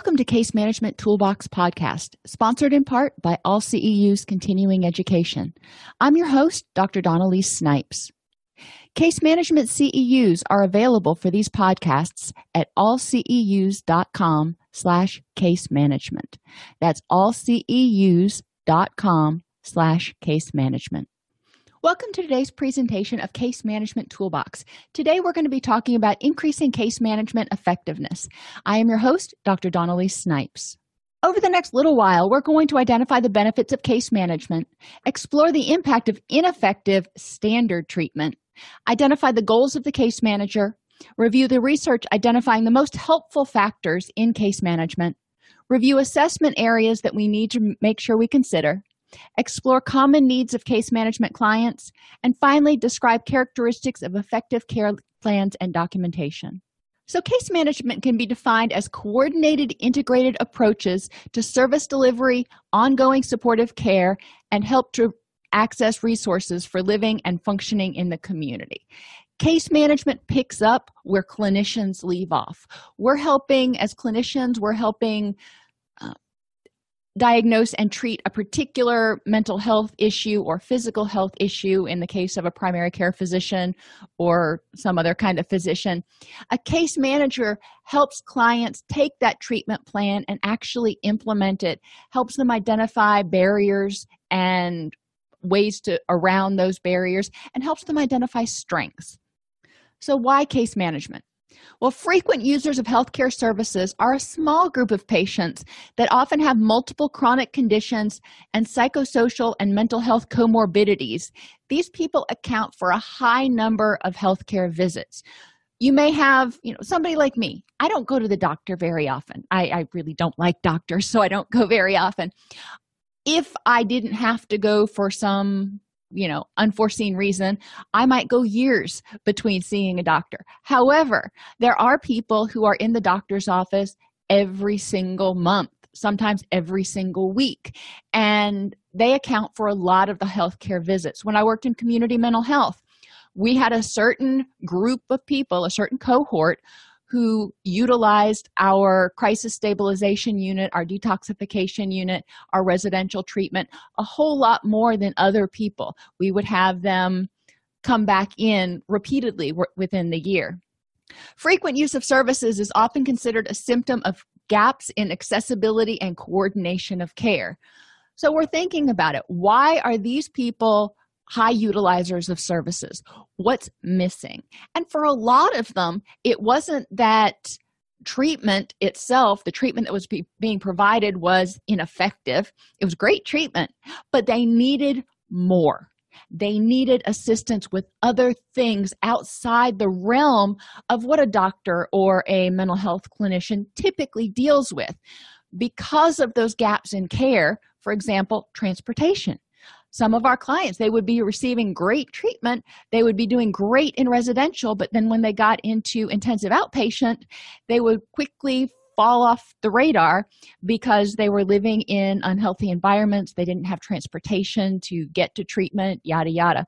Welcome to Case Management Toolbox Podcast, sponsored in part by All CEU's Continuing Education. I'm your host, Dr. Dawn-Elise Snipes. Case management CEUs are available for these podcasts at allceus.com slash case management. That's allceus.com slash case management. Welcome to today's presentation of Case Management Toolbox. Today we're going to be talking about increasing case management effectiveness. I am your host, Dr. Dawn-Elise Snipes. Over the next little while, we're going to identify the benefits of case management, explore the impact of ineffective standard treatment, identify the goals of the case manager, review the research identifying the most helpful factors in case management, review assessment areas that we need to make sure we consider, explore common needs of case management clients, and finally, describe characteristics of effective care plans and documentation. So, case management can be defined as coordinated, integrated approaches to service delivery, ongoing supportive care, and help to access resources for living and functioning in the community. Case management picks up where clinicians leave off. We're helping, as clinicians, we're helping diagnose and treat a particular mental health issue or physical health issue in the case of a primary care physician or some other kind of physician. A case manager helps clients take that treatment plan and actually implement it, helps them identify barriers and ways to around those barriers, and helps them identify strengths. So, why case management? Well, frequent users of healthcare services are a small group of patients that often have multiple chronic conditions and psychosocial and mental health comorbidities. These people account for a high number of healthcare visits. You may have, you know, somebody like me. I don't go to the doctor very often. I, I really don't like doctors, so I don't go very often. If I didn't have to go for some you know unforeseen reason i might go years between seeing a doctor. However there are people who are in the doctor's office every single month sometimes every single week and they account for a lot of the healthcare visits. When i worked in community mental health we had a certain group of people a certain cohort who utilized our crisis stabilization unit, our detoxification unit, our residential treatment a whole lot more than other people. We would have them come back in repeatedly within the year. Frequent use of services is often considered a symptom of gaps in accessibility and coordination of care. So we're thinking about it. Why are these people high utilizers of services. What's missing? And for a lot of them it wasn't that treatment itself the treatment that was be, being provided was ineffective. It was great treatment but they needed more. They needed assistance with other things outside the realm of what a doctor or a mental health clinician typically deals with because of those gaps in care for example transportation some of our clients they would be receiving great treatment they would be doing great in residential but then when they got into intensive outpatient they would quickly fall off the radar because they were living in unhealthy environments they didn't have transportation to get to treatment yada yada.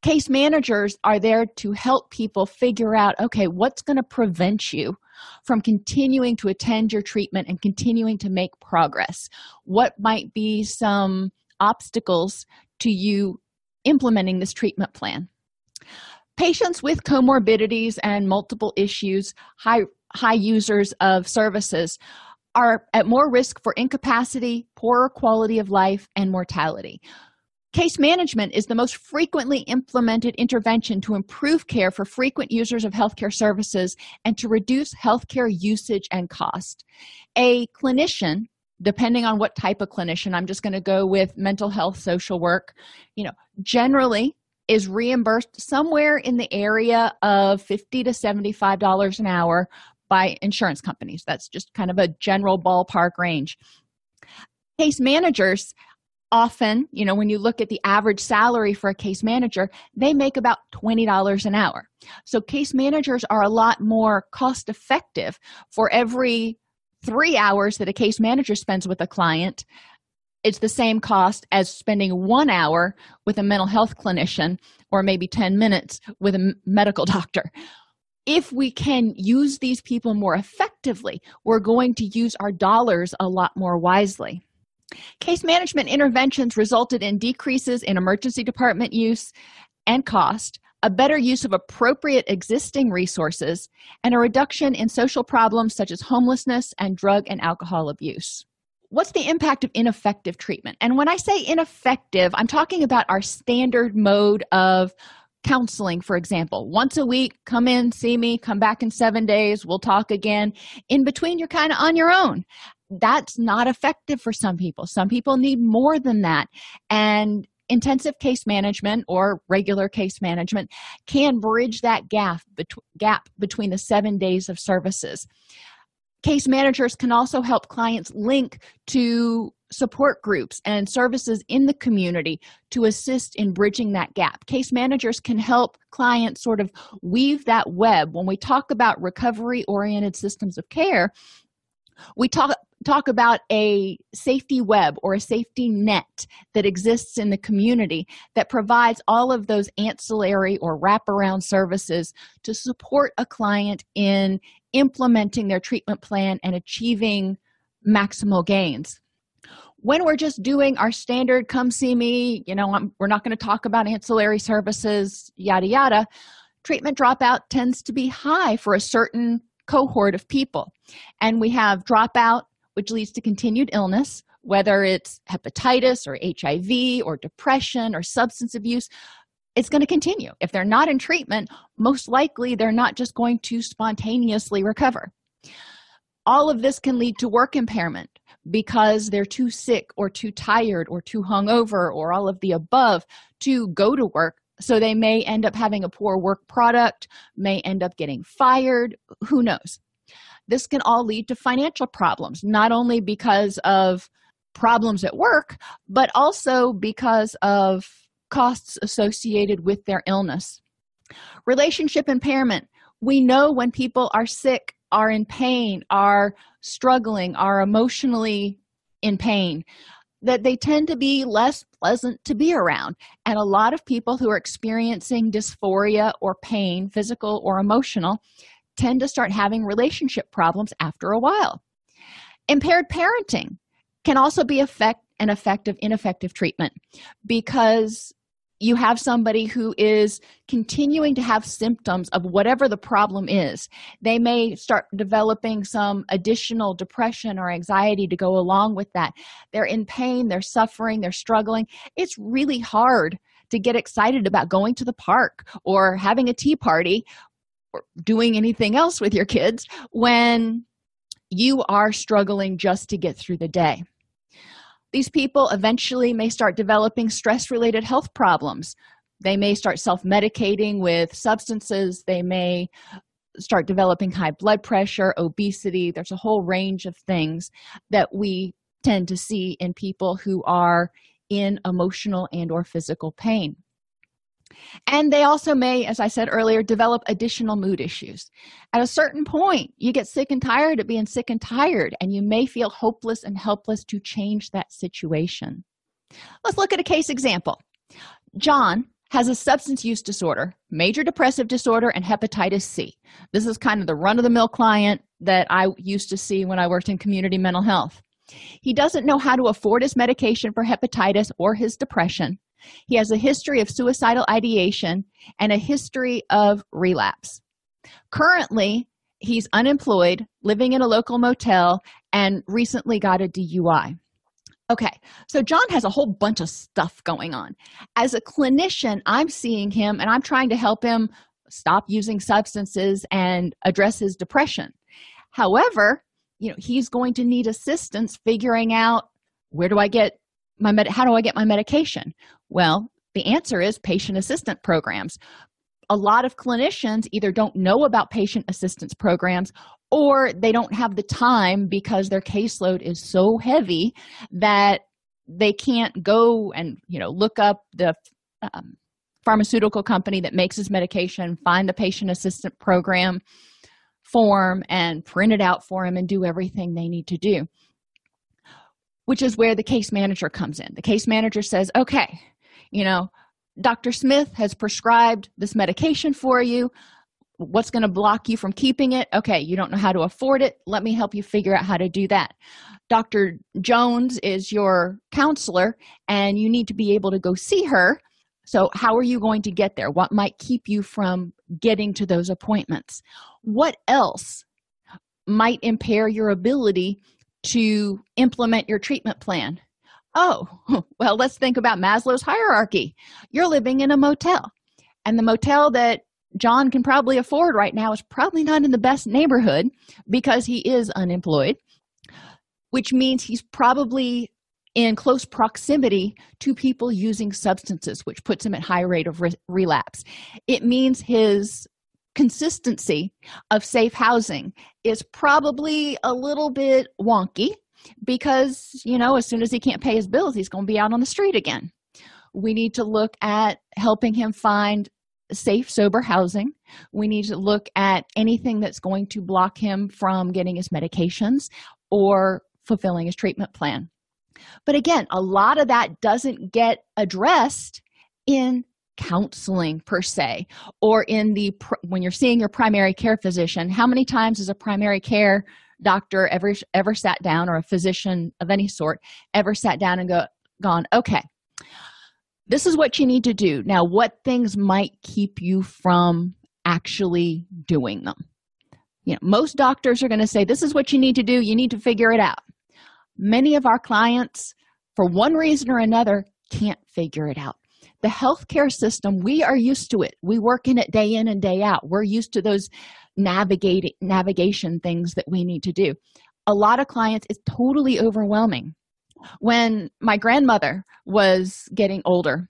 Case managers are there to help people figure out okay what's going to prevent you from continuing to attend your treatment and continuing to make progress? What might be some obstacles to you implementing this treatment plan. Patients with comorbidities and multiple issues high high users of services are at more risk for incapacity poorer quality of life and mortality. Case management is the most frequently implemented intervention to improve care for frequent users of healthcare services and to reduce healthcare usage and cost. A clinician depending on what type of clinician i'm just going to go with mental health social work. You know generally is reimbursed somewhere in the area of 50 to 75 dollars an hour by insurance companies. That's just kind of a general ballpark range. Case managers often you know when you look at the average salary for a case manager they make about $20 an hour. So case managers are a lot more cost effective for every three hours that a case manager spends with a client it's the same cost as spending one hour with a mental health clinician or maybe 10 minutes with a medical doctor if we can use these people more effectively, we're going to use our dollars a lot more wisely. Case management interventions resulted in decreases in emergency department use and cost, a better use of appropriate existing resources, and a reduction in social problems such as homelessness and drug and alcohol abuse. What's the impact of ineffective treatment? And when I say ineffective, I'm talking about our standard mode of counseling, for example. Once a week, come in, see me, come back in seven days, we'll talk again. In between, you're kind of on your own that's not effective for some people. Some people need more than that. And intensive case management or regular case management can bridge that gap, bet- gap between the seven days of services. Case managers can also help clients link to support groups and services in the community to assist in bridging that gap. Case managers can help clients sort of weave that web. When we talk about recovery oriented systems of care, we talk talk about a safety web or a safety net that exists in the community that provides all of those ancillary or wraparound services to support a client in implementing their treatment plan and achieving maximal gains. When we're just doing our standard come see me you know I'm, we're not going to talk about ancillary services yada yada treatment dropout tends to be high for a certain cohort of people. And we have dropout which leads to continued illness whether it's hepatitis or hiv or depression or substance abuse it's going to continue. If they're not in treatment most likely they're not just going to spontaneously recover. All of this can lead to work impairment because they're too sick or too tired or too hungover or all of the above to go to work. So they may end up having a poor work product may end up getting fired who knows this can all lead to financial problems not only because of problems at work but also because of costs associated with their illness relationship impairment we know when people are sick are in pain are struggling are emotionally in pain that they tend to be less pleasant to be around. And a lot of people who are experiencing dysphoria or pain, physical or emotional, tend to start having relationship problems after a while. Impaired parenting can also be effect an effect of ineffective treatment because you have somebody who is continuing to have symptoms of whatever the problem is. They may start developing some additional depression or anxiety to go along with that. They're in pain, they're suffering, they're struggling. It's really hard to get excited about going to the park or having a tea party doing anything else with your kids when you are struggling just to get through the day. These people eventually may start developing stress related health problems. They may start self medicating with substances. They may start developing high blood pressure, obesity. There's a whole range of things that we tend to see in people who are in emotional and or physical pain and they also may as i said earlier develop additional mood issues. At a certain point you get sick and tired of being sick and tired and you may feel hopeless and helpless to change that situation. Let's look at a case example. John has a substance use disorder major depressive disorder and hepatitis c. This is kind of the run-of-the-mill client that i used to see when i worked in community mental health. He doesn't know how to afford his medication for hepatitis or his depression he has a history of suicidal ideation and a history of relapse. Currently, he's unemployed, living in a local motel, and recently got a DUI. Okay, so John has a whole bunch of stuff going on. As a clinician, I'm seeing him and I'm trying to help him stop using substances and address his depression. However, you know, he's going to need assistance figuring out where do I get my med- how do i get my medication? Well the answer is patient assistance programs. A lot of clinicians either don't know about patient assistance programs or they don't have the time because their caseload is so heavy that they can't go and you know look up the um, pharmaceutical company that makes his medication find the patient assistant program form and print it out for him and do everything they need to do which is where the case manager comes in. The case manager says okay you know dr smith has prescribed this medication for you. What's going to block you from keeping it? Okay you don't know how to afford it. Let me help you figure out how to do that. Dr jones is your counselor and you need to be able to go see her. So how are you going to get there? What might keep you from getting to those appointments? What else might impair your ability to implement your treatment plan oh well let's think about maslow's hierarchy you're living in a motel and the motel that John can probably afford right now is probably not in the best neighborhood because he is unemployed, which means he's probably in close proximity to people using substances, which puts him at high rate of re- relapse. It means his consistency of safe housing is probably a little bit wonky because, you know, as soon as he can't pay his bills, he's going to be out on the street again. We need to look at helping him find safe, sober housing. We need to look at anything that's going to block him from getting his medications or fulfilling his treatment plan. But again, a lot of that doesn't get addressed in counseling per se or in the when you're seeing your primary care physician how many times has a primary care doctor ever ever sat down or a physician of any sort ever sat down and go gone okay this is what you need to do. Now what things might keep you from actually doing them? You know most doctors are going to say this is what you need to do. You need to figure it out. Many of our clients for one reason or another can't figure it out the healthcare system we are used to it. We work in it day in and day out. We're used to those navigating navigation things that we need to do. A lot of clients is totally overwhelming. When my grandmother was getting older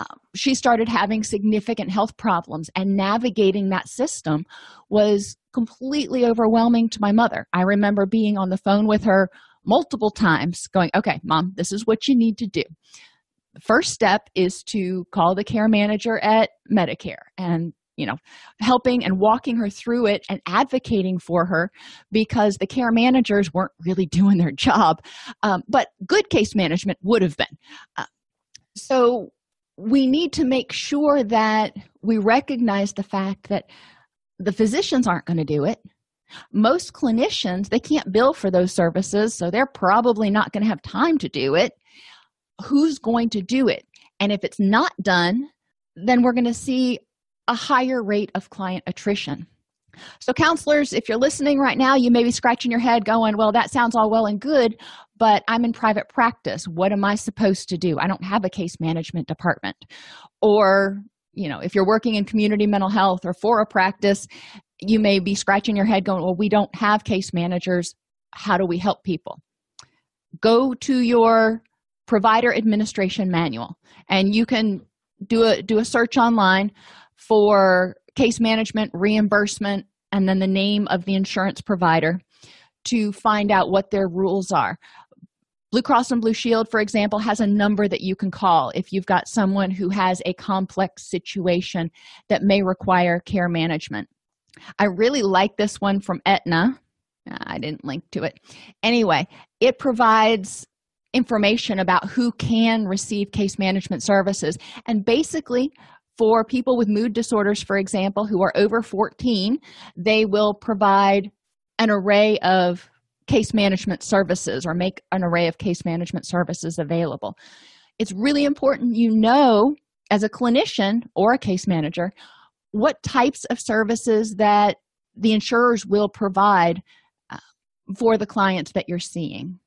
um, she started having significant health problems and navigating that system was completely overwhelming to my mother. I remember being on the phone with her multiple times going okay mom this is what you need to do first step is to call the care manager at medicare and you know helping and walking her through it and advocating for her because the care managers weren't really doing their job. Um, but good case management would have been. Uh, so we need to make sure that we recognize the fact that the physicians aren't going to do it. Most clinicians they can't bill for those services so they're probably not going to have time to do it who's going to do it and if it's not done then we're going to see a higher rate of client attrition. So, counselors, if you're listening right now, you may be scratching your head going, Well, that sounds all well and good, but I'm in private practice. What am I supposed to do? I don't have a case management department. Or, you know, if you're working in community mental health or for a practice, you may be scratching your head going, Well, we don't have case managers. How do we help people? Go to your provider administration manual and you can do a do a search online for case management, reimbursement, and then the name of the insurance provider to find out what their rules are. Blue Cross and Blue Shield, for example, has a number that you can call if you've got someone who has a complex situation that may require care management. I really like this one from Aetna I didn't link to it. Anyway, it provides information about who can receive case management services. And basically, for people with mood disorders, for example, who are over 14, they will provide an array of case management services or make an array of case management services available. It's really important you know, as a clinician or a case manager, what types of services that the insurers will provide uh, for the clients that you're seeing.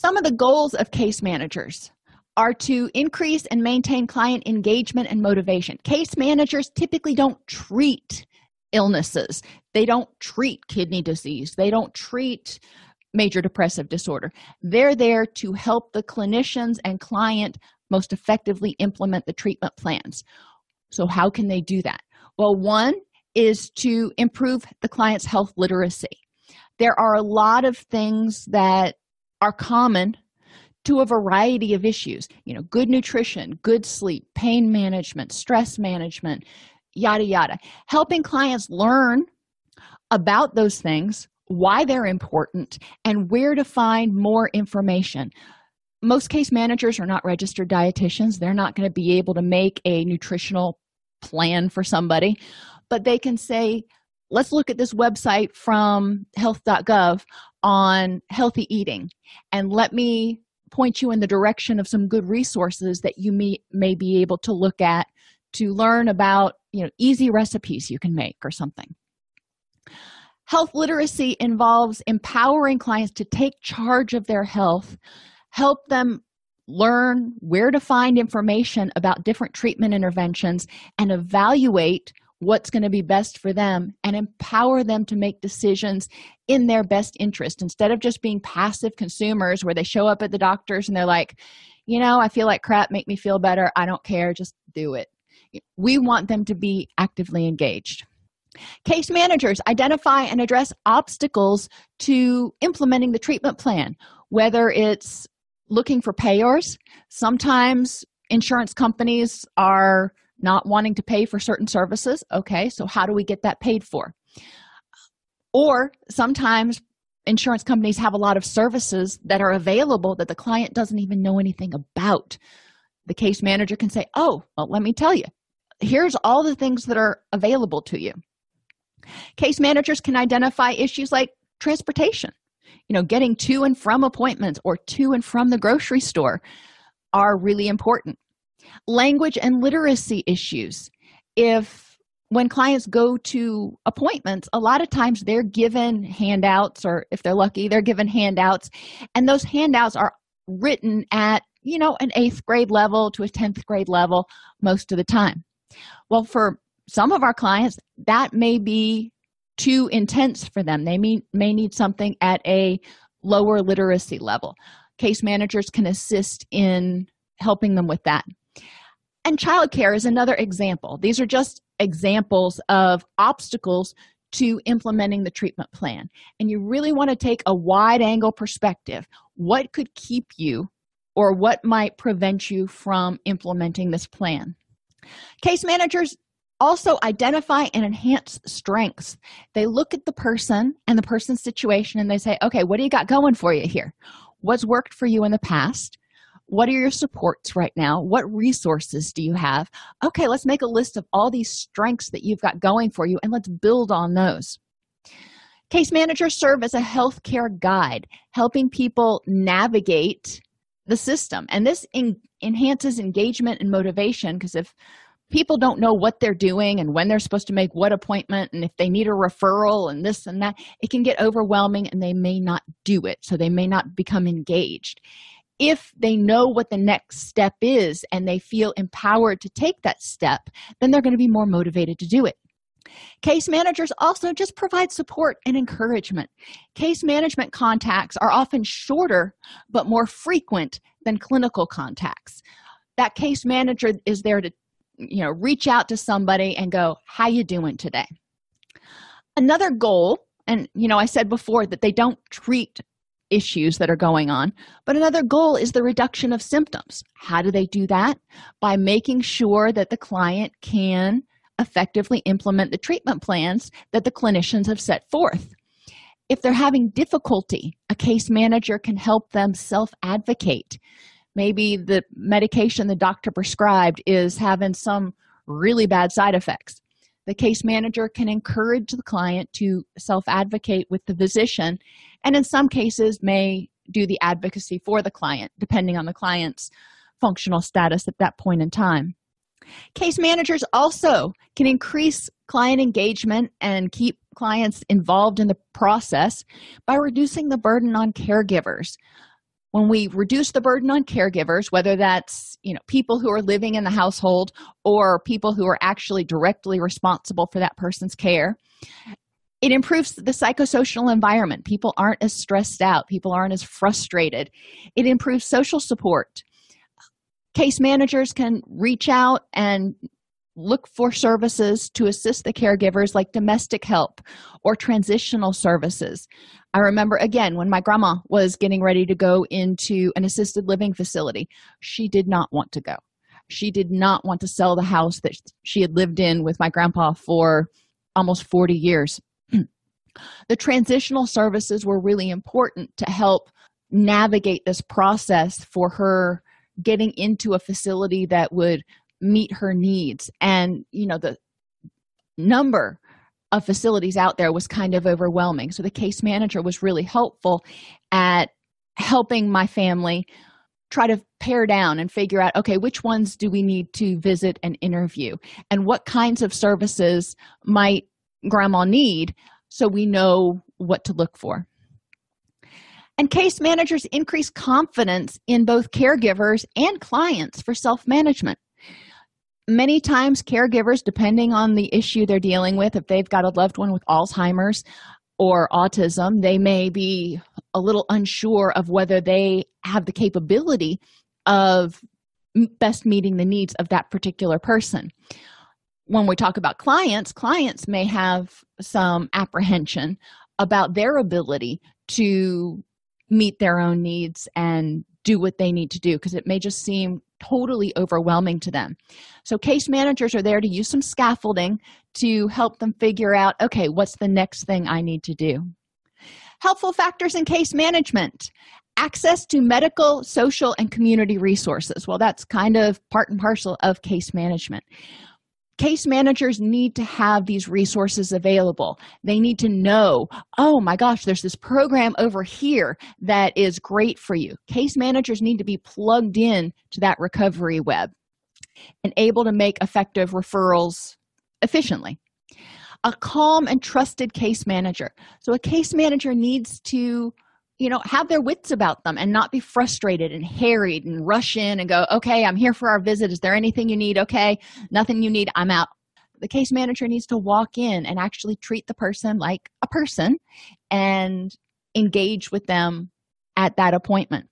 Some of the goals of case managers are to increase and maintain client engagement and motivation. Case managers typically don't treat illnesses, they don't treat kidney disease, they don't treat major depressive disorder. They're there to help the clinicians and client most effectively implement the treatment plans. So, how can they do that? Well, one is to improve the client's health literacy. There are a lot of things that are common to a variety of issues you know good nutrition good sleep pain management stress management yada yada. Helping clients learn about those things why they're important and where to find more information. Most case managers are not registered dietitians. They're not going to be able to make a nutritional plan for somebody but they can say let's look at this website from health.gov on healthy eating. And let me point you in the direction of some good resources that you may, may be able to look at to learn about you know easy recipes you can make or something. Health literacy involves empowering clients to take charge of their health help them learn where to find information about different treatment interventions and evaluate what's going to be best for them and empower them to make decisions in their best interest. Instead of just being passive consumers where they show up at the doctors and they're like you know i feel like crap make me feel better i don't care just do it. We want them to be actively engaged. Case managers identify and address obstacles to implementing the treatment plan whether it's looking for payors sometimes insurance companies are not wanting to pay for certain services. Okay so how do we get that paid for? Or sometimes insurance companies have a lot of services that are available that the client doesn't even know anything about. The case manager can say oh well let me tell you. Here's all the things that are available to you. Case managers can identify issues like transportation. You know getting to and from appointments or to and from the grocery store are really important language and literacy issues. If when clients go to appointments a lot of times they're given handouts or if they're lucky they're given handouts. And those handouts are written at you know an eighth grade level to a 10th grade level most of the time. Well for some of our clients that may be too intense for them. They may, may need something at a lower literacy level. Case managers can assist in helping them with that and childcare is another example. These are just examples of obstacles to implementing the treatment plan. And you really want to take a wide angle perspective. What could keep you or what might prevent you from implementing this plan? Case managers also identify and enhance strengths. They look at the person and the person's situation and they say okay what do you got going for you here? What's worked for you in the past what are your supports right now? What resources do you have? Okay let's make a list of all these strengths that you've got going for you and let's build on those. Case managers serve as a healthcare guide helping people navigate the system. And this in, enhances engagement and motivation because if people don't know what they're doing and when they're supposed to make what appointment and if they need a referral and this and that it can get overwhelming and they may not do it so they may not become engaged if they know what the next step is and they feel empowered to take that step, then they're going to be more motivated to do it. Case managers also just provide support and encouragement. Case management contacts are often shorter but more frequent than clinical contacts. That case manager is there to you know reach out to somebody and go how you doing today another goal and you know i said before that they don't treat issues that are going on. But another goal is the reduction of symptoms. How do they do that? By making sure that the client can effectively implement the treatment plans that the clinicians have set forth. If they're having difficulty, a case manager can help them self advocate. Maybe the medication the doctor prescribed is having some really bad side effects the case manager can encourage the client to self advocate with the physician and in some cases may do the advocacy for the client depending on the client's functional status at that point in time. Case managers also can increase client engagement and keep clients involved in the process by reducing the burden on caregivers when we reduce the burden on caregivers whether that's you know people who are living in the household or people who are actually directly responsible for that person's care it improves the psychosocial environment. People aren't as stressed out. People aren't as frustrated. It improves social support. Case managers can reach out and look for services to assist the caregivers like domestic help or transitional services I remember again when my grandma was getting ready to go into an assisted living facility, she did not want to go. She did not want to sell the house that she had lived in with my grandpa for almost 40 years. the transitional services were really important to help navigate this process for her getting into a facility that would meet her needs and you know the number of facilities out there was kind of overwhelming. So the case manager was really helpful at helping my family try to pare down and figure out okay, which ones do we need to visit and interview, and what kinds of services might grandma need so we know what to look for. And case managers increase confidence in both caregivers and clients for self management many times caregivers depending on the issue they're dealing with if they've got a loved one with alzheimer's or autism they may be a little unsure of whether they have the capability of best meeting the needs of that particular person. When we talk about clients clients may have some apprehension about their ability to meet their own needs and do what they need to do because it may just seem totally overwhelming to them. So, case managers are there to use some scaffolding to help them figure out okay, what's the next thing I need to do? Helpful factors in case management access to medical, social, and community resources. Well, that's kind of part and parcel of case management case managers need to have these resources available. They need to know, oh my gosh, there's this program over here that is great for you. Case managers need to be plugged in to that recovery web and able to make effective referrals efficiently. A calm and trusted case manager. So, a case manager needs to you know have their wits about them and not be frustrated and harried and rush in and go okay i'm here for our visit. Is there anything you need? Okay nothing you need. I'm out. The case manager needs to walk in and actually treat the person like a person and engage with them at that appointment.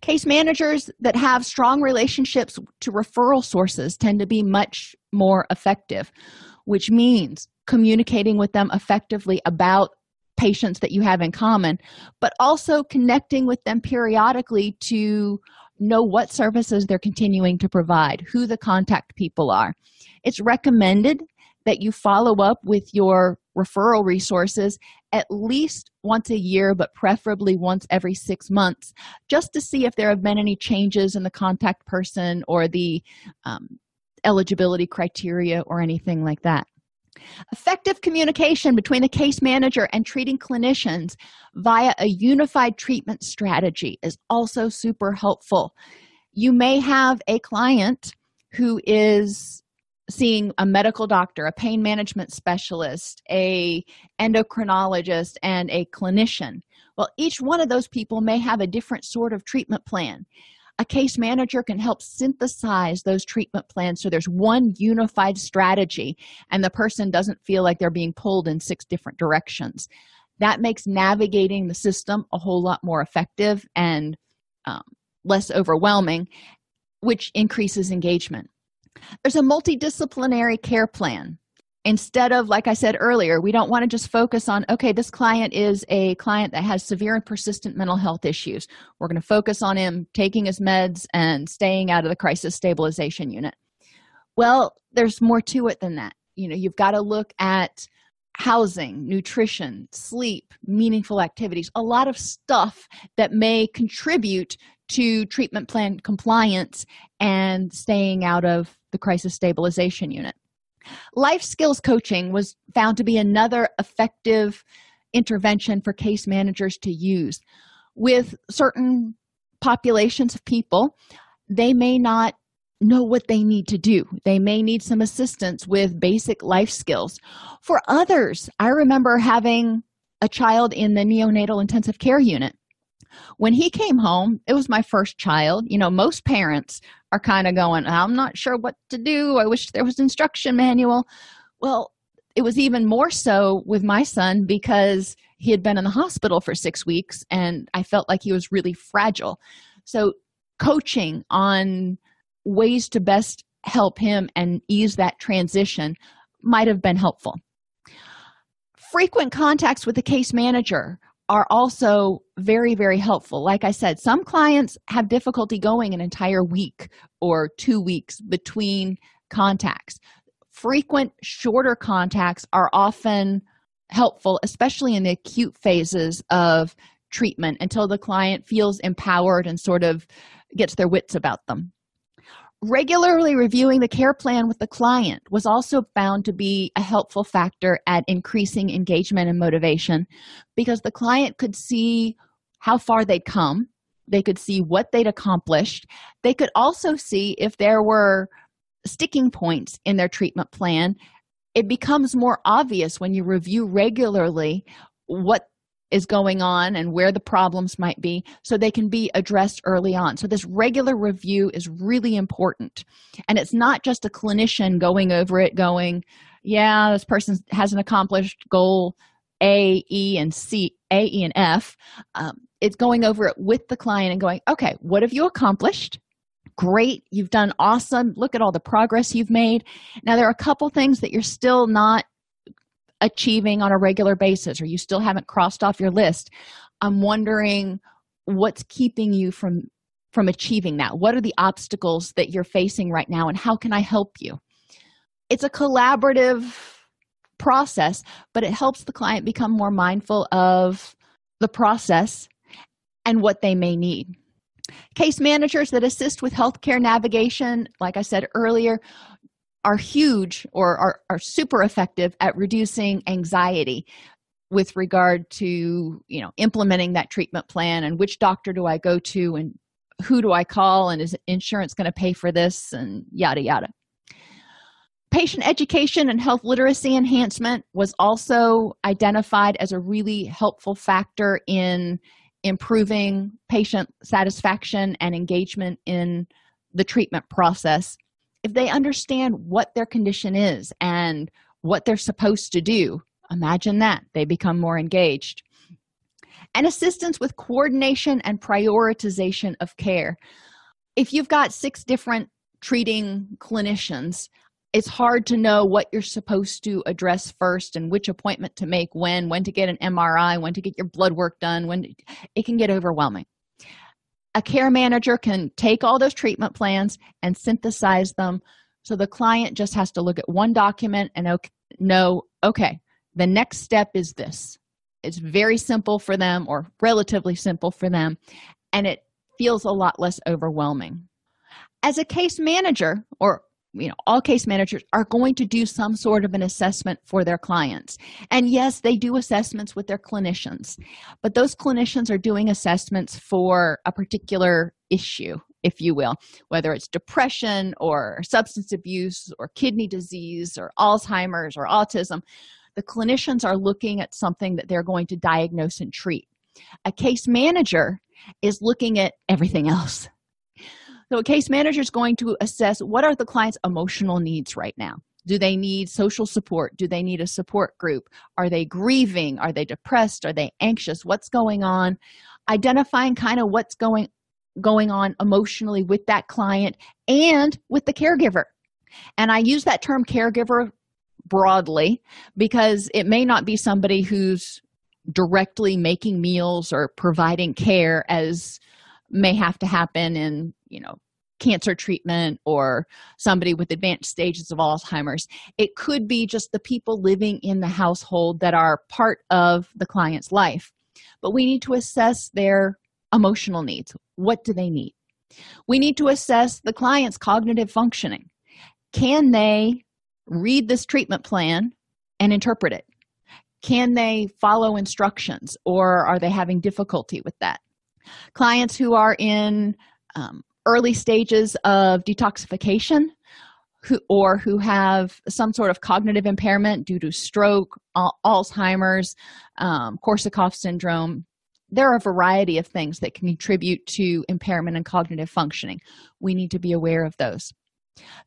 Case managers that have strong relationships to referral sources tend to be much more effective which means communicating with them effectively about patients that you have in common, but also connecting with them periodically to know what services they're continuing to provide, who the contact people are. It's recommended that you follow up with your referral resources at least once a year, but preferably once every six months, just to see if there have been any changes in the contact person or the um, eligibility criteria or anything like that. Effective communication between the case manager and treating clinicians via a unified treatment strategy is also super helpful. You may have a client who is seeing a medical doctor, a pain management specialist, a endocrinologist and a clinician. Well, each one of those people may have a different sort of treatment plan a case manager can help synthesize those treatment plans so there's one unified strategy and the person doesn't feel like they're being pulled in six different directions. That makes navigating the system a whole lot more effective and um, less overwhelming which increases engagement. There's a multidisciplinary care plan instead of like i said earlier we don't want to just focus on okay this client is a client that has severe and persistent mental health issues. We're going to focus on him taking his meds and staying out of the crisis stabilization unit. Well there's more to it than that. You know you've got to look at housing nutrition sleep meaningful activities a lot of stuff that may contribute to treatment plan compliance and staying out of the crisis stabilization unit Life skills coaching was found to be another effective intervention for case managers to use. With certain populations of people, they may not know what they need to do. They may need some assistance with basic life skills. For others, I remember having a child in the neonatal intensive care unit when he came home it was my first child you know most parents are kind of going i'm not sure what to do. I wish there was instruction manual. Well it was even more so with my son because he had been in the hospital for six weeks and i felt like he was really fragile. So coaching on ways to best help him and ease that transition might have been helpful. Frequent contacts with the case manager are also very very helpful. Like i said some clients have difficulty going an entire week or two weeks between contacts. Frequent shorter contacts are often helpful especially in the acute phases of treatment until the client feels empowered and sort of gets their wits about them regularly reviewing the care plan with the client was also found to be a helpful factor at increasing engagement and motivation because the client could see how far they'd come. They could see what they'd accomplished. They could also see if there were sticking points in their treatment plan. It becomes more obvious when you review regularly what is going on and where the problems might be so they can be addressed early on. So, this regular review is really important. And it's not just a clinician going over it, going, yeah, this person hasn't accomplished goal A, E, and C, A, E, and F. Um, it's going over it with the client and going, okay, what have you accomplished? Great, you've done awesome. Look at all the progress you've made. Now, there are a couple things that you're still not achieving on a regular basis or you still haven't crossed off your list i'm wondering what's keeping you from from achieving that? What are the obstacles that you're facing right now and how can i help you? It's a collaborative process but it helps the client become more mindful of the process and what they may need. Case managers that assist with healthcare navigation like i said earlier are huge or are, are super effective at reducing anxiety with regard to you know implementing that treatment plan and which doctor do i go to and who do i call and is insurance going to pay for this and yada yada. Patient education and health literacy enhancement was also identified as a really helpful factor in improving patient satisfaction and engagement in the treatment process if they understand what their condition is and what they're supposed to do imagine that they become more engaged. And assistance with coordination and prioritization of care. If you've got six different treating clinicians it's hard to know what you're supposed to address first and which appointment to make when when to get an mri when to get your blood work done when to, it can get overwhelming a care manager can take all those treatment plans and synthesize them. So the client just has to look at one document and know okay the next step is this. It's very simple for them or relatively simple for them and it feels a lot less overwhelming. As a case manager or you know all case managers are going to do some sort of an assessment for their clients. And yes they do assessments with their clinicians but those clinicians are doing assessments for a particular issue if you will whether it's depression or substance abuse or kidney disease or alzheimer's or autism. The clinicians are looking at something that they're going to diagnose and treat. A case manager is looking at everything else so, a case manager is going to assess what are the client's emotional needs right now. Do they need social support? Do they need a support group? Are they grieving? Are they depressed? Are they anxious? What's going on? Identifying kind of what's going going on emotionally with that client and with the caregiver. And I use that term caregiver broadly because it may not be somebody who's directly making meals or providing care as may have to happen in you know cancer treatment or somebody with advanced stages of Alzheimer's. It could be just the people living in the household that are part of the client's life. But we need to assess their emotional needs. What do they need? We need to assess the client's cognitive functioning. Can they read this treatment plan and interpret it? Can they follow instructions or are they having difficulty with that? Clients who are in um, early stages of detoxification who, or who have some sort of cognitive impairment due to stroke, Alzheimer's, um, Korsakoff syndrome. There are a variety of things that can contribute to impairment and cognitive functioning. We need to be aware of those.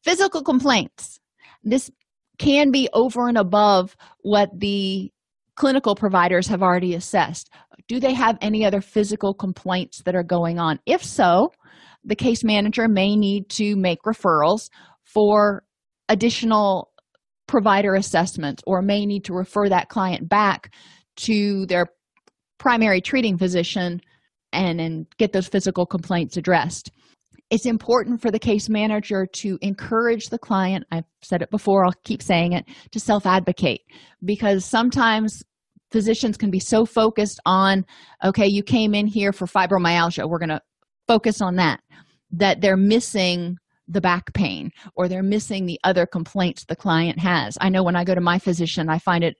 Physical complaints. This can be over and above what the clinical providers have already assessed. Do they have any other physical complaints that are going on? If so, the case manager may need to make referrals for additional provider assessments or may need to refer that client back to their primary treating physician and, and get those physical complaints addressed. It's important for the case manager to encourage the client, I've said it before, I'll keep saying it, to self advocate because sometimes physicians can be so focused on, okay, you came in here for fibromyalgia, we're going to focus on that that they're missing the back pain or they're missing the other complaints the client has. I know when i go to my physician i find it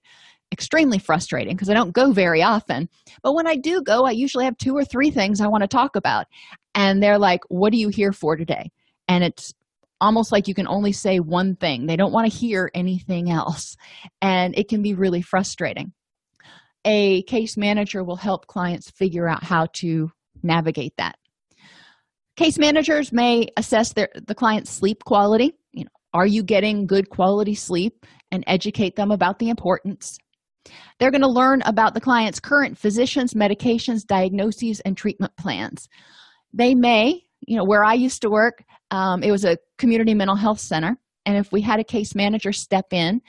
extremely frustrating because i don't go very often but when i do go i usually have two or three things i want to talk about and they're like what are you here for today? And it's almost like you can only say one thing. They don't want to hear anything else and it can be really frustrating a case manager will help clients figure out how to navigate that. Case managers may assess their the client's sleep quality. You know are you getting good quality sleep? And educate them about the importance. They're going to learn about the client's current physicians medications diagnoses and treatment plans. They may you know where i used to work um, it was a community mental health center. And if we had a case manager step in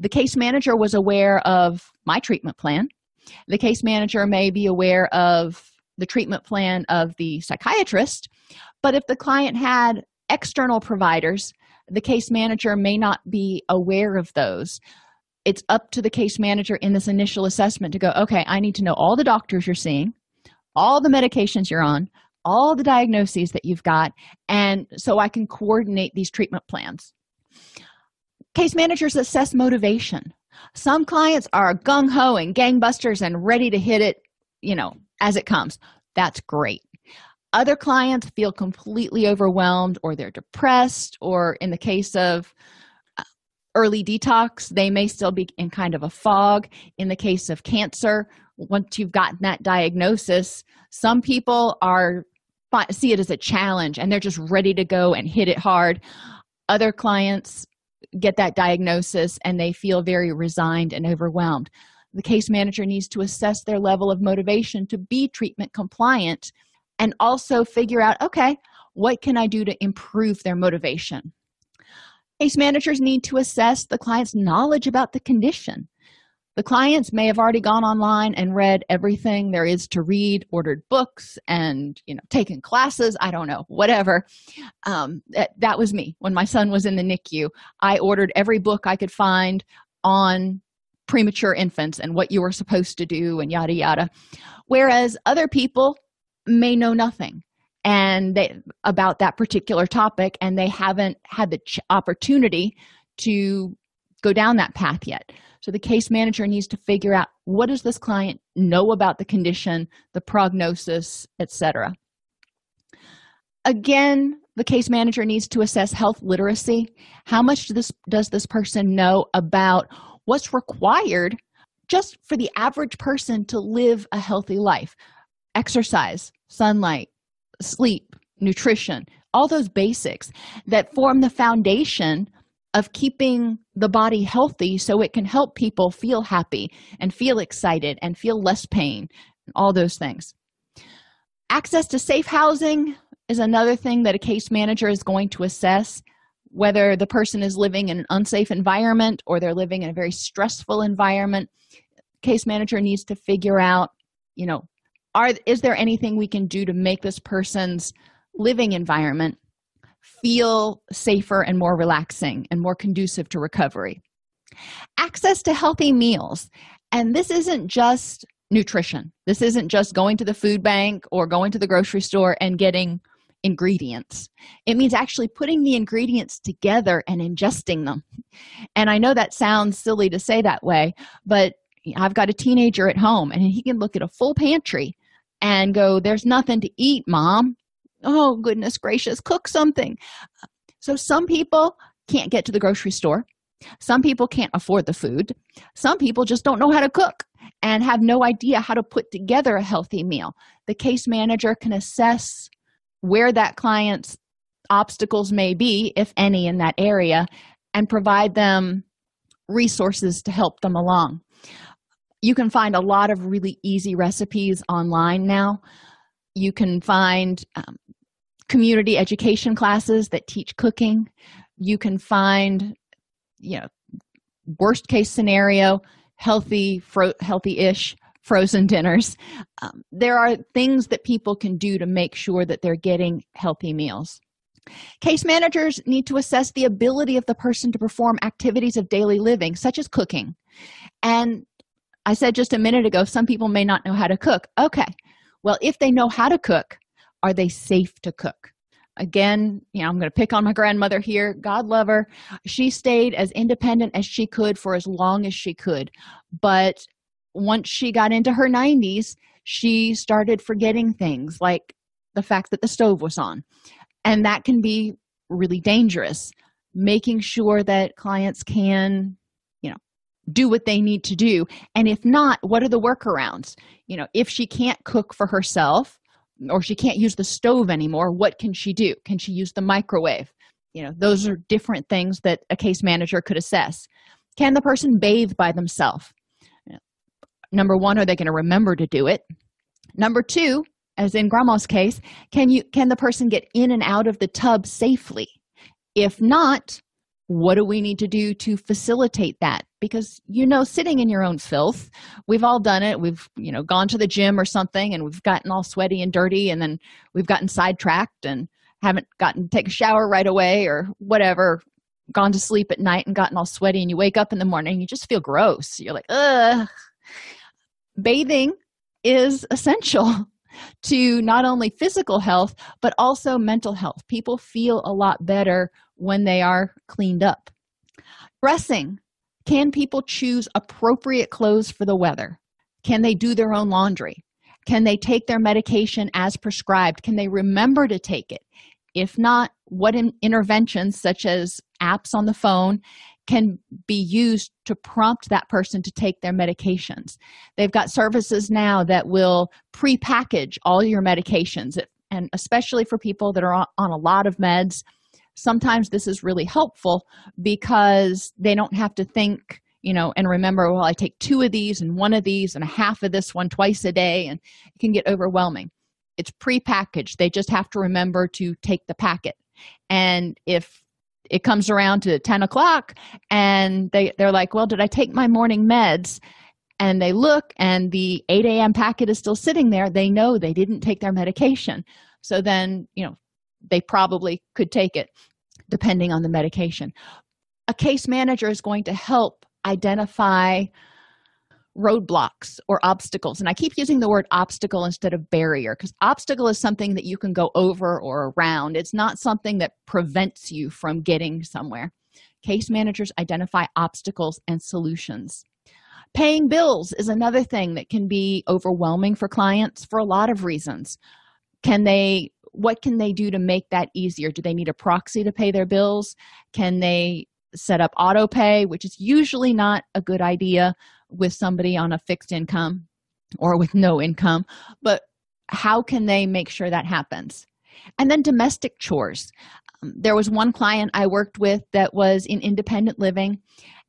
the case manager was aware of my treatment plan. The case manager may be aware of the treatment plan of the psychiatrist but if the client had external providers the case manager may not be aware of those. It's up to the case manager in this initial assessment to go okay i need to know all the doctors you're seeing all the medications you're on all the diagnoses that you've got and so i can coordinate these treatment plans case managers assess motivation. Some clients are gung-ho and gangbusters and ready to hit it you know as it comes. That's great. Other clients feel completely overwhelmed or they're depressed or in the case of uh, early detox they may still be in kind of a fog. In the case of cancer once you've gotten that diagnosis some people are see it as a challenge and they're just ready to go and hit it hard. Other clients get that diagnosis and they feel very resigned and overwhelmed. The case manager needs to assess their level of motivation to be treatment compliant and also figure out okay what can i do to improve their motivation? Case managers need to assess the client's knowledge about the condition the clients may have already gone online and read everything there is to read ordered books and you know taken classes i don't know whatever. Um, that, that was me. When my son was in the nicu i ordered every book i could find on premature infants and what you were supposed to do and yada yada. Whereas other people may know nothing and they about that particular topic and they haven't had the ch- opportunity to go down that path yet so the case manager needs to figure out what does this client know about the condition the prognosis etc again the case manager needs to assess health literacy. How much this, does this person know about what's required just for the average person to live a healthy life? Exercise sunlight sleep nutrition all those basics that form the foundation of keeping the body healthy so it can help people feel happy and feel excited and feel less pain all those things. Access to safe housing is another thing that a case manager is going to assess whether the person is living in an unsafe environment or they're living in a very stressful environment. Case manager needs to figure out you know are is there anything we can do to make this person's living environment feel safer and more relaxing and more conducive to recovery. Access to healthy meals. And this isn't just nutrition. This isn't just going to the food bank or going to the grocery store and getting ingredients. It means actually putting the ingredients together and ingesting them. And i know that sounds silly to say that way but i've got a teenager at home and he can look at a full pantry and go there's nothing to eat mom oh goodness gracious cook something. So some people can't get to the grocery store. Some people can't afford the food. Some people just don't know how to cook and have no idea how to put together a healthy meal. The case manager can assess where that client's obstacles may be if any in that area and provide them resources to help them along. You can find a lot of really easy recipes online now. You can find um, community education classes that teach cooking you can find you know worst case scenario healthy fro- healthy-ish frozen dinners. Um, there are things that people can do to make sure that they're getting healthy meals. Case managers need to assess the ability of the person to perform activities of daily living such as cooking. And i said just a minute ago some people may not know how to cook. Okay. Well if they know how to cook are they safe to cook? Again you know i'm going to pick on my grandmother here. God love her. She stayed as independent as she could for as long as she could. But once she got into her 90s she started forgetting things like the fact that the stove was on. And that can be really dangerous making sure that clients can you know do what they need to do. And if not what are the workarounds? You know if she can't cook for herself or she can't use the stove anymore what can she do? Can she use the microwave? You know those are different things that a case manager could assess. Can the person bathe by themselves? Number one are they going to remember to do it? Number two as in grandma's case can you can the person get in and out of the tub safely? If not what do we need to do to facilitate that because you know sitting in your own filth we've all done it. We've you know gone to the gym or something and we've gotten all sweaty and dirty and then we've gotten sidetracked and haven't gotten to take a shower right away or whatever gone to sleep at night and gotten all sweaty and you wake up in the morning you just feel gross. You're like ugh. Bathing is essential to not only physical health but also mental health. People feel a lot better when they are cleaned up. Dressing can people choose appropriate clothes for the weather? Can they do their own laundry? Can they take their medication as prescribed? Can they remember to take it? If not what in interventions such as apps on the phone can be used to prompt that person to take their medications? They've got services now that will pre-package all your medications and especially for people that are on a lot of meds sometimes this is really helpful because they don't have to think you know and remember well i take two of these and one of these and a half of this one twice a day and it can get overwhelming. It's pre-packaged. They just have to remember to take the packet. And if it comes around to 10 o'clock and they they're like well did i take my morning meds? And they look and the 8 a.m packet is still sitting there. They know they didn't take their medication. So then you know they probably could take it depending on the medication. A case manager is going to help identify roadblocks or obstacles. And i keep using the word obstacle instead of barrier because obstacle is something that you can go over or around. It's not something that prevents you from getting somewhere. Case managers identify obstacles and solutions. Paying bills is another thing that can be overwhelming for clients for a lot of reasons. Can they what can they do to make that easier? Do they need a proxy to pay their bills? Can they set up auto pay which is usually not a good idea with somebody on a fixed income or with no income but how can they make sure that happens? And then domestic chores. Um, there was one client i worked with that was in independent living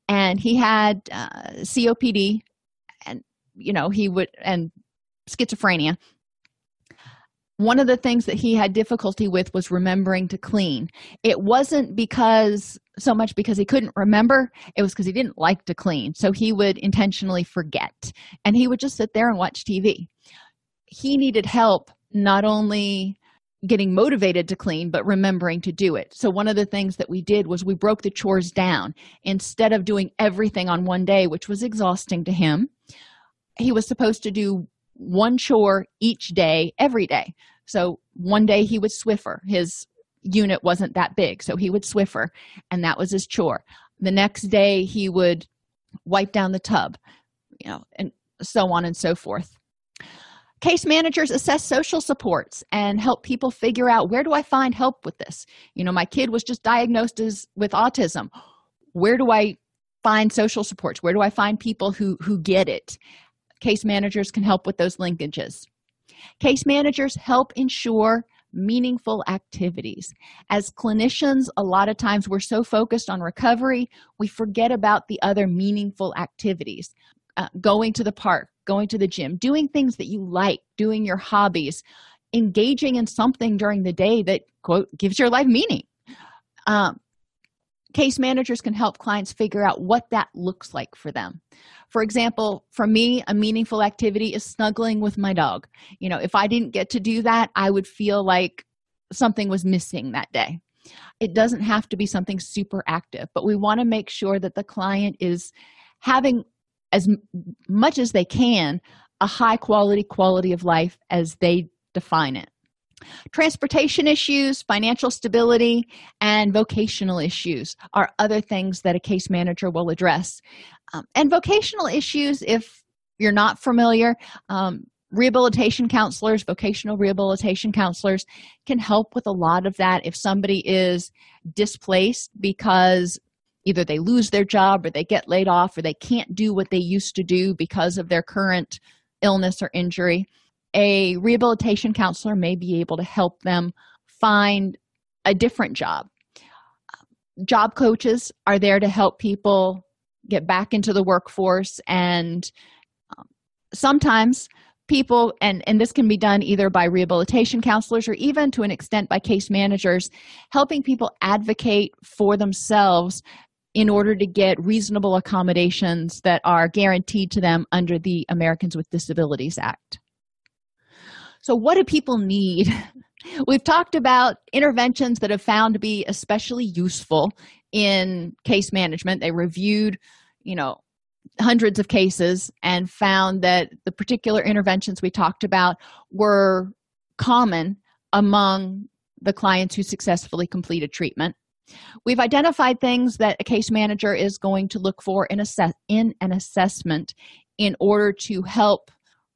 and he had uh, copd and you know he would and schizophrenia one of the things that he had difficulty with was remembering to clean. It wasn't because so much because he couldn't remember it was because he didn't like to clean. So he would intentionally forget. And he would just sit there and watch tv he needed help not only getting motivated to clean but remembering to do it. So one of the things that we did was we broke the chores down. Instead of doing everything on one day which was exhausting to him he was supposed to do one chore each day every day. So one day he would swiffer. His unit wasn't that big so he would swiffer and that was his chore. The next day he would wipe down the tub you know and so on and so forth. Case managers assess social supports and help people figure out where do i find help with this? You know my kid was just diagnosed as with autism. Where do i find social supports? Where do i find people who who get it case managers can help with those linkages case managers help ensure meaningful activities. As clinicians, a lot of times we're so focused on recovery, we forget about the other meaningful activities. Uh, going to the park, going to the gym, doing things that you like, doing your hobbies, engaging in something during the day that, quote, gives your life meaning. Um, case managers can help clients figure out what that looks like for them for example for me a meaningful activity is snuggling with my dog. You know if i didn't get to do that i would feel like something was missing that day. It doesn't have to be something super active but we want to make sure that the client is having as much as they can a high quality quality of life as they define it Transportation issues, financial stability, and vocational issues are other things that a case manager will address. Um, and vocational issues, if you're not familiar, um, rehabilitation counselors, vocational rehabilitation counselors can help with a lot of that if somebody is displaced because either they lose their job or they get laid off or they can't do what they used to do because of their current illness or injury a rehabilitation counselor may be able to help them find a different job. Job coaches are there to help people get back into the workforce, and um, sometimes people, and, and this can be done either by rehabilitation counselors or even to an extent by case managers, helping people advocate for themselves in order to get reasonable accommodations that are guaranteed to them under the Americans with Disabilities Act. So, what do people need? We've talked about interventions that have found to be especially useful in case management. They reviewed, you know, hundreds of cases and found that the particular interventions we talked about were common among the clients who successfully completed treatment. We've identified things that a case manager is going to look for in, assess- in an assessment in order to help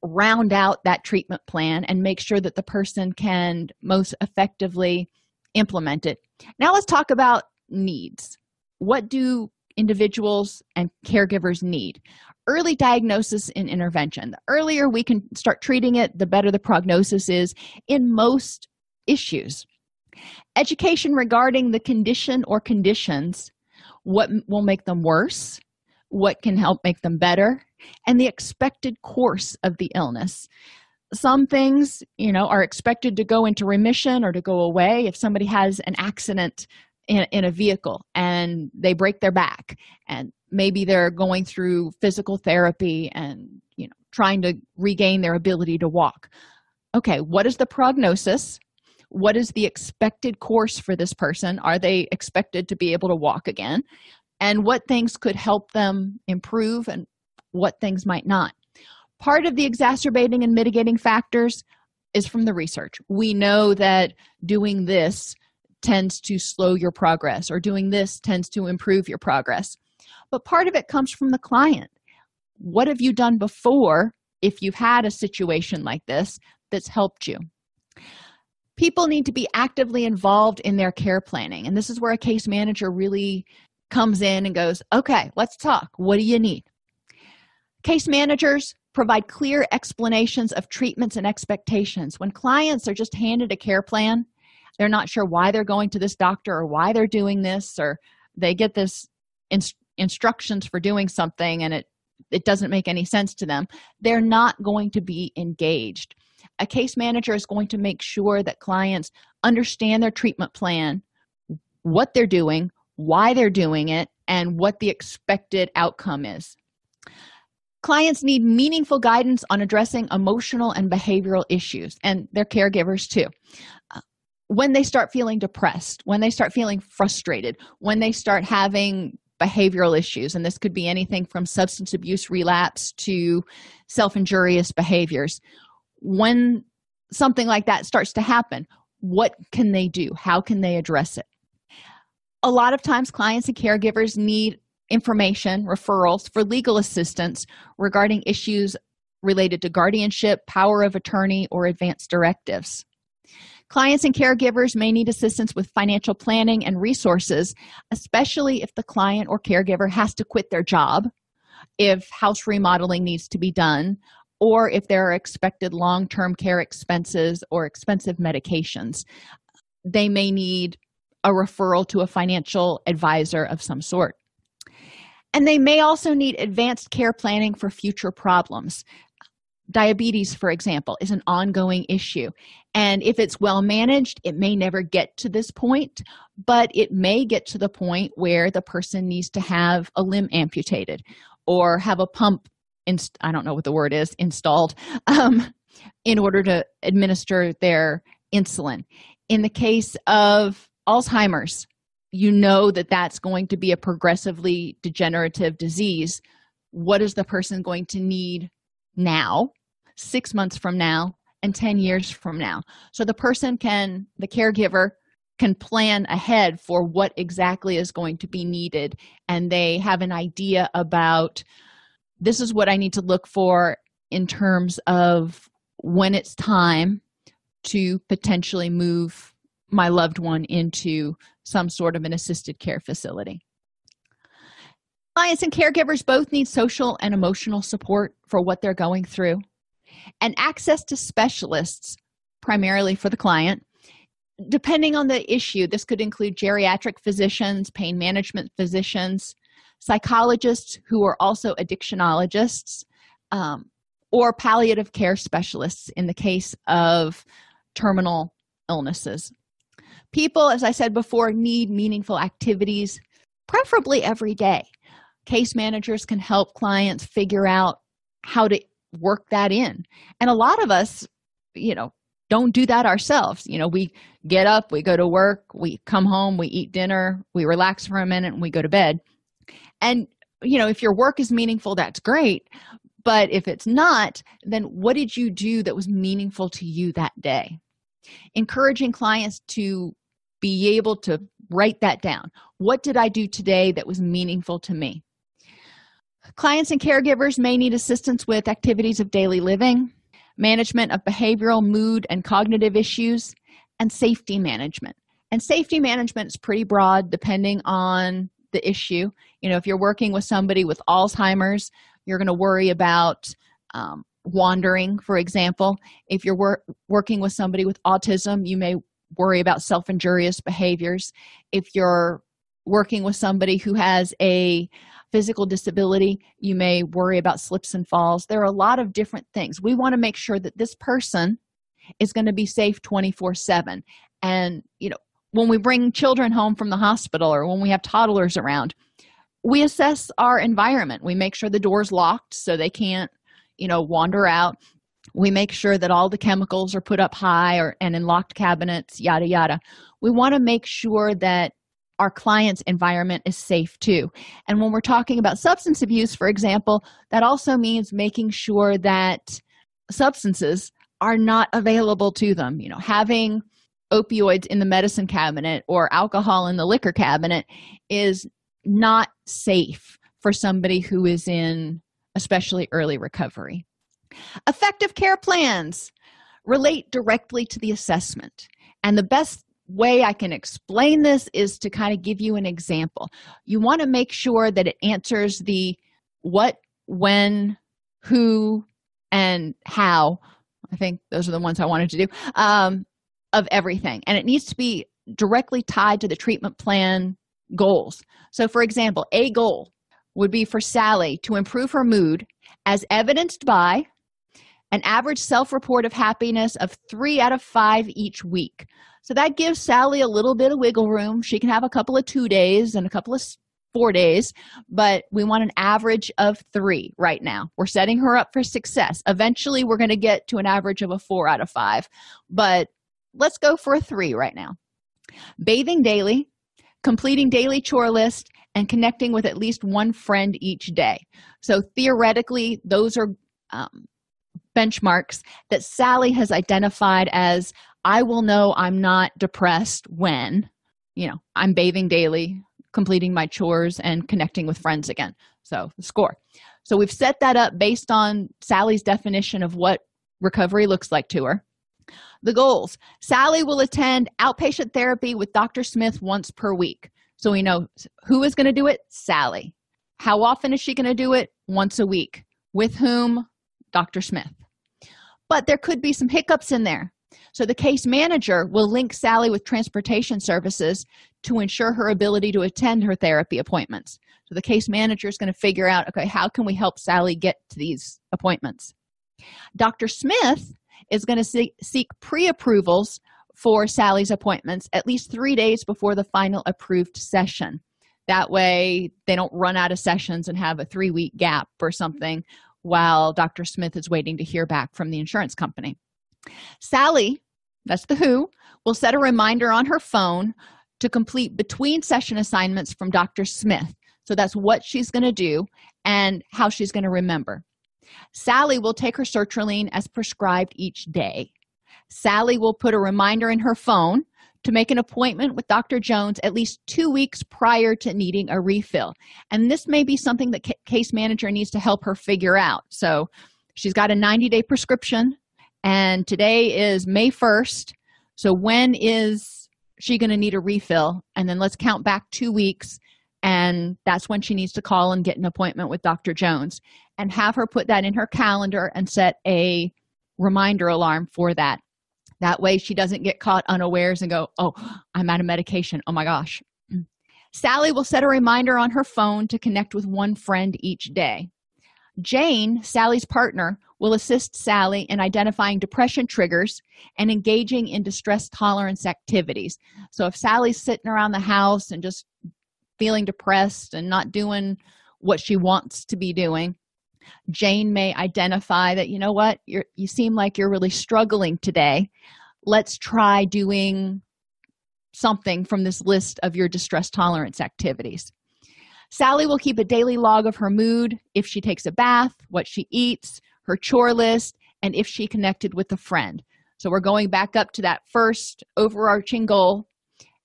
round out that treatment plan and make sure that the person can most effectively implement it. Now, let's talk about needs. What do individuals and caregivers need? Early diagnosis and intervention. The earlier we can start treating it, the better the prognosis is in most issues. Education regarding the condition or conditions, what will make them worse, what can help make them better, and the expected course of the illness. Some things you know are expected to go into remission or to go away if somebody has an accident in, in a vehicle and they break their back and maybe they're going through physical therapy and you know trying to regain their ability to walk. Okay what is the prognosis? What is the expected course for this person? Are they expected to be able to walk again and what things could help them improve and what things might not. Part of the exacerbating and mitigating factors is from the research. We know that doing this tends to slow your progress, or doing this tends to improve your progress. But part of it comes from the client. What have you done before if you've had a situation like this that's helped you? People need to be actively involved in their care planning. And this is where a case manager really comes in and goes, Okay, let's talk. What do you need? Case managers provide clear explanations of treatments and expectations. When clients are just handed a care plan, they're not sure why they're going to this doctor or why they're doing this, or they get this instructions for doing something and it it doesn't make any sense to them they're not going to be engaged a case manager is going to make sure that clients understand their treatment plan what they're doing why they're doing it and what the expected outcome is Clients need meaningful guidance on addressing emotional and behavioral issues, and their caregivers too. When they start feeling depressed, when they start feeling frustrated, when they start having behavioral issues, and this could be anything from substance abuse relapse to self injurious behaviors. When something like that starts to happen, what can they do? How can they address it? A lot of times, clients and caregivers need information referrals for legal assistance regarding issues related to guardianship, power of attorney, or advance directives. Clients and caregivers may need assistance with financial planning and resources, especially if the client or caregiver has to quit their job, if house remodeling needs to be done, or if there are expected long term care expenses or expensive medications. They may need a referral to a financial advisor of some sort. And they may also need advanced care planning for future problems. Diabetes for example is an ongoing issue. And if it's well managed it may never get to this point but it may get to the point where the person needs to have a limb amputated or have a pump inst- i don't know what the word is installed um, in order to administer their insulin. In the case of alzheimer's you know that that's going to be a progressively degenerative disease. What is the person going to need now six months from now and 10 years from now? So the person can the caregiver can plan ahead for what exactly is going to be needed and they have an idea about this is what i need to look for in terms of when it's time to potentially move my loved one into some sort of an assisted care facility. Clients and caregivers both need social and emotional support for what they're going through and access to specialists primarily for the client. Depending on the issue this could include geriatric physicians pain management physicians psychologists who are also addictionologists um, or palliative care specialists in the case of terminal illnesses people as i said before need meaningful activities preferably every day. Case managers can help clients figure out how to work that in. And a lot of us you know don't do that ourselves. You know we get up we go to work we come home we eat dinner we relax for a minute and we go to bed. And you know if your work is meaningful that's great. But if it's not then what did you do that was meaningful to you that day? Encouraging clients to be able to write that down. What did i do today that was meaningful to me? Clients and caregivers may need assistance with activities of daily living management of behavioral mood and cognitive issues and safety management. And safety management is pretty broad depending on the issue. You know if you're working with somebody with alzheimer's you're going to worry about um, wandering for example. If you're wor- working with somebody with autism you may worry about self-injurious behaviors. If you're working with somebody who has a physical disability you may worry about slips and falls. There are a lot of different things. We want to make sure that this person is going to be safe 24 7 and you know when we bring children home from the hospital or when we have toddlers around we assess our environment. We make sure the door's locked so they can't you know wander out we make sure that all the chemicals are put up high or and in locked cabinets yada yada. We want to make sure that our client's environment is safe too. And when we're talking about substance abuse for example that also means making sure that substances are not available to them. You know having opioids in the medicine cabinet or alcohol in the liquor cabinet is not safe for somebody who is in especially early recovery effective care plans relate directly to the assessment and the best way I can explain this is to kind of give you an example. You want to make sure that it answers the what, when, who, and how. I think those are the ones I wanted to do um, of everything. And it needs to be directly tied to the treatment plan goals. So, for example, a goal would be for Sally to improve her mood as evidenced by an average self report of happiness of three out of five each week. So that gives Sally a little bit of wiggle room. She can have a couple of two days and a couple of four days, but we want an average of three right now. We're setting her up for success. Eventually, we're going to get to an average of a four out of five, but let's go for a three right now. Bathing daily, completing daily chore list, and connecting with at least one friend each day. So theoretically, those are um, benchmarks that Sally has identified as I will know I'm not depressed when, you know, I'm bathing daily, completing my chores, and connecting with friends again. So, the score. So, we've set that up based on Sally's definition of what recovery looks like to her. The goals Sally will attend outpatient therapy with Dr. Smith once per week. So, we know who is going to do it? Sally. How often is she going to do it? Once a week. With whom? Dr. Smith but there could be some hiccups in there. So the case manager will link sally with transportation services to ensure her ability to attend her therapy appointments. So the case manager is going to figure out okay how can we help sally get to these appointments? Dr smith is going to seek, seek pre-approvals for sally's appointments at least three days before the final approved session. That way they don't run out of sessions and have a three week gap or something while Dr. Smith is waiting to hear back from the insurance company. Sally, that's the who, will set a reminder on her phone to complete between session assignments from Dr. Smith. So that's what she's going to do and how she's going to remember. sally will take her sertraline as prescribed each day sally will put a reminder in her phone to make an appointment with dr jones at least two weeks prior to needing a refill. And this may be something that case manager needs to help her figure out. So she's got a 90 day prescription and today is may 1st so when is she going to need a refill? And then let's count back two weeks and that's when she needs to call and get an appointment with dr jones and have her put that in her calendar and set a reminder alarm for that that way she doesn't get caught unawares and go oh i'm out of medication. Oh my gosh. Mm. Sally will set a reminder on her phone to connect with one friend each day. Jane sally's partner will assist sally in identifying depression triggers and engaging in distress tolerance activities. So if sally's sitting around the house and just feeling depressed and not doing what she wants to be doing jane may identify that you know what you're you seem like you're really struggling today. Let's try doing something from this list of your distress tolerance activities. Sally will keep a daily log of her mood if she takes a bath what she eats her chore list and if she connected with a friend. So we're going back up to that first overarching goal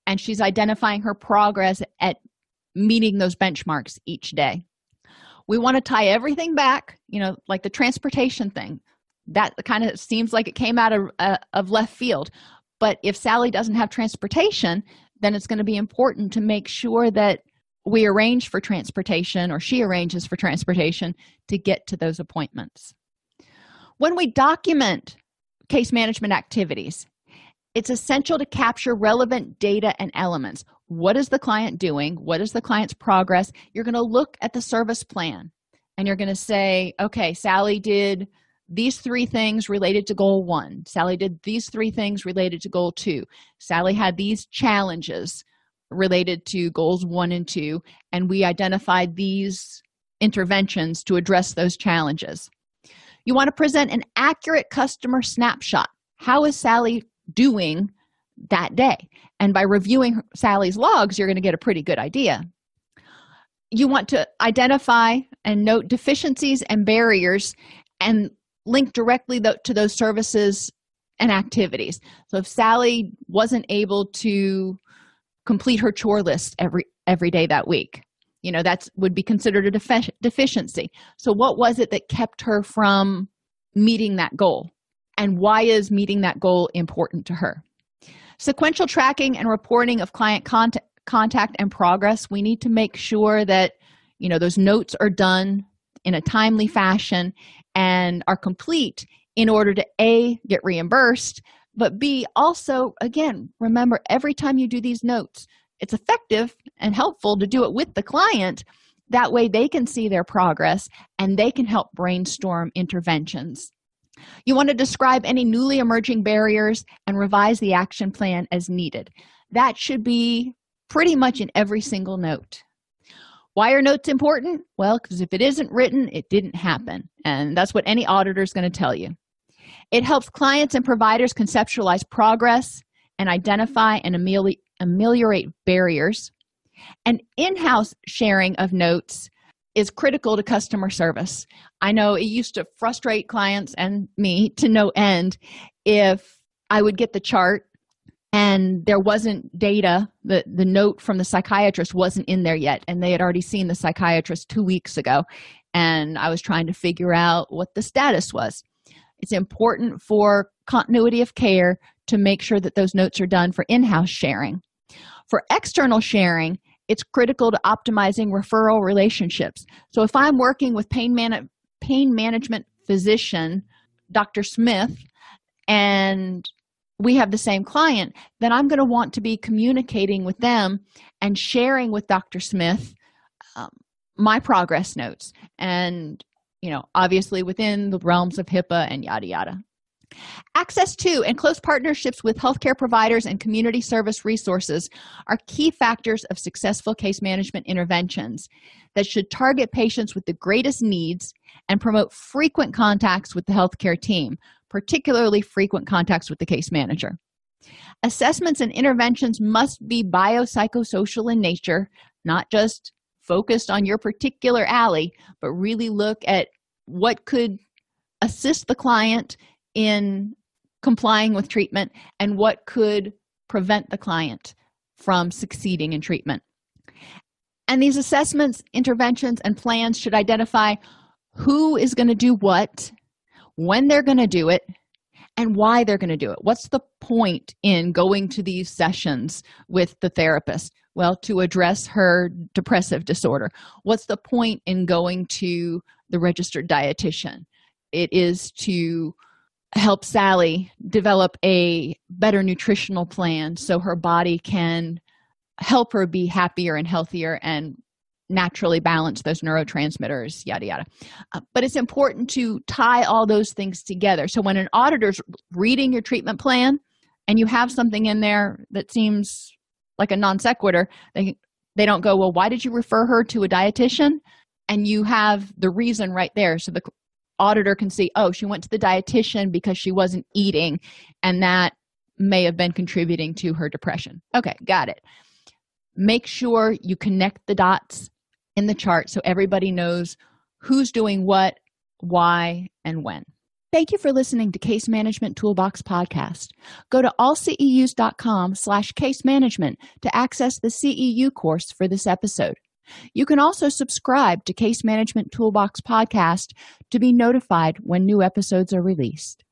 and she's identifying her progress at meeting those benchmarks each day we want to tie everything back you know like the transportation thing. That kind of seems like it came out of, uh, of left field. But if sally doesn't have transportation then it's going to be important to make sure that we arrange for transportation or she arranges for transportation to get to those appointments. When we document case management activities it's essential to capture relevant data and elements what is the client doing? What is the client's progress? You're going to look at the service plan and you're going to say okay sally did these three things related to goal one. Sally did these three things related to goal two. Sally had these challenges related to goals one and two and we identified these interventions to address those challenges. You want to present an accurate customer snapshot. How is sally doing that day. And by reviewing sally's logs you're going to get a pretty good idea. You want to identify and note deficiencies and barriers and link directly to those services and activities. So if sally wasn't able to complete her chore list every every day that week you know that's would be considered a defi- deficiency. So what was it that kept her from meeting that goal? And why is meeting that goal important to her sequential tracking and reporting of client contact contact and progress. We need to make sure that you know those notes are done in a timely fashion and are complete in order to a get reimbursed but b also again remember every time you do these notes it's effective and helpful to do it with the client. That way they can see their progress and they can help brainstorm interventions you want to describe any newly emerging barriers and revise the action plan as needed. That should be pretty much in every single note. Why are notes important? Well because if it isn't written it didn't happen. And that's what any auditor is going to tell you. It helps clients and providers conceptualize progress and identify and ameliorate, barriers. And in-house sharing of notes is critical to customer service. I know it used to frustrate clients and me to no end if i would get the chart and there wasn't data the the note from the psychiatrist wasn't in there yet and they had already seen the psychiatrist two weeks ago and i was trying to figure out what the status was. It's important for continuity of care to make sure that those notes are done for in-house sharing. For external sharing it's critical to optimizing referral relationships. So if i'm working with pain man pain management physician dr smith and we have the same client then i'm going to want to be communicating with them and sharing with dr smith um, my progress notes and you know obviously within the realms of hipaa and yada yada access to and close partnerships with healthcare providers and community service resources are key factors of successful case management interventions that should target patients with the greatest needs and promote frequent contacts with the healthcare team particularly frequent contacts with the case manager. Assessments and interventions must be biopsychosocial in nature, not just focused on your particular alley, but really look at what could assist the client in complying with treatment and what could prevent the client from succeeding in treatment. And these assessments, interventions, and plans should identify who is going to do what, when they're going to do it, and why they're going to do it. What's the point in going to these sessions with the therapist? Well, to address her depressive disorder. What's the point in going to the registered dietitian? It is to help Sally develop a better nutritional plan so her body can help her be happier and healthier and naturally balance those neurotransmitters yada yada. Uh, but it's important to tie all those things together. So when an auditor's reading your treatment plan and you have something in there that seems like a non sequitur they they don't go well why did you refer her to a dietitian? And you have the reason right there. So the auditor can see oh she went to the dietitian because she wasn't eating and that may have been contributing to her depression. Okay got it. Make sure you connect the dots in the chart so everybody knows who's doing what why and when. Thank you for listening to case management toolbox podcast. Go to allceus.com slash case management to access the ceu course for this episode you can also subscribe to Case Management Toolbox podcast to be notified when new episodes are released.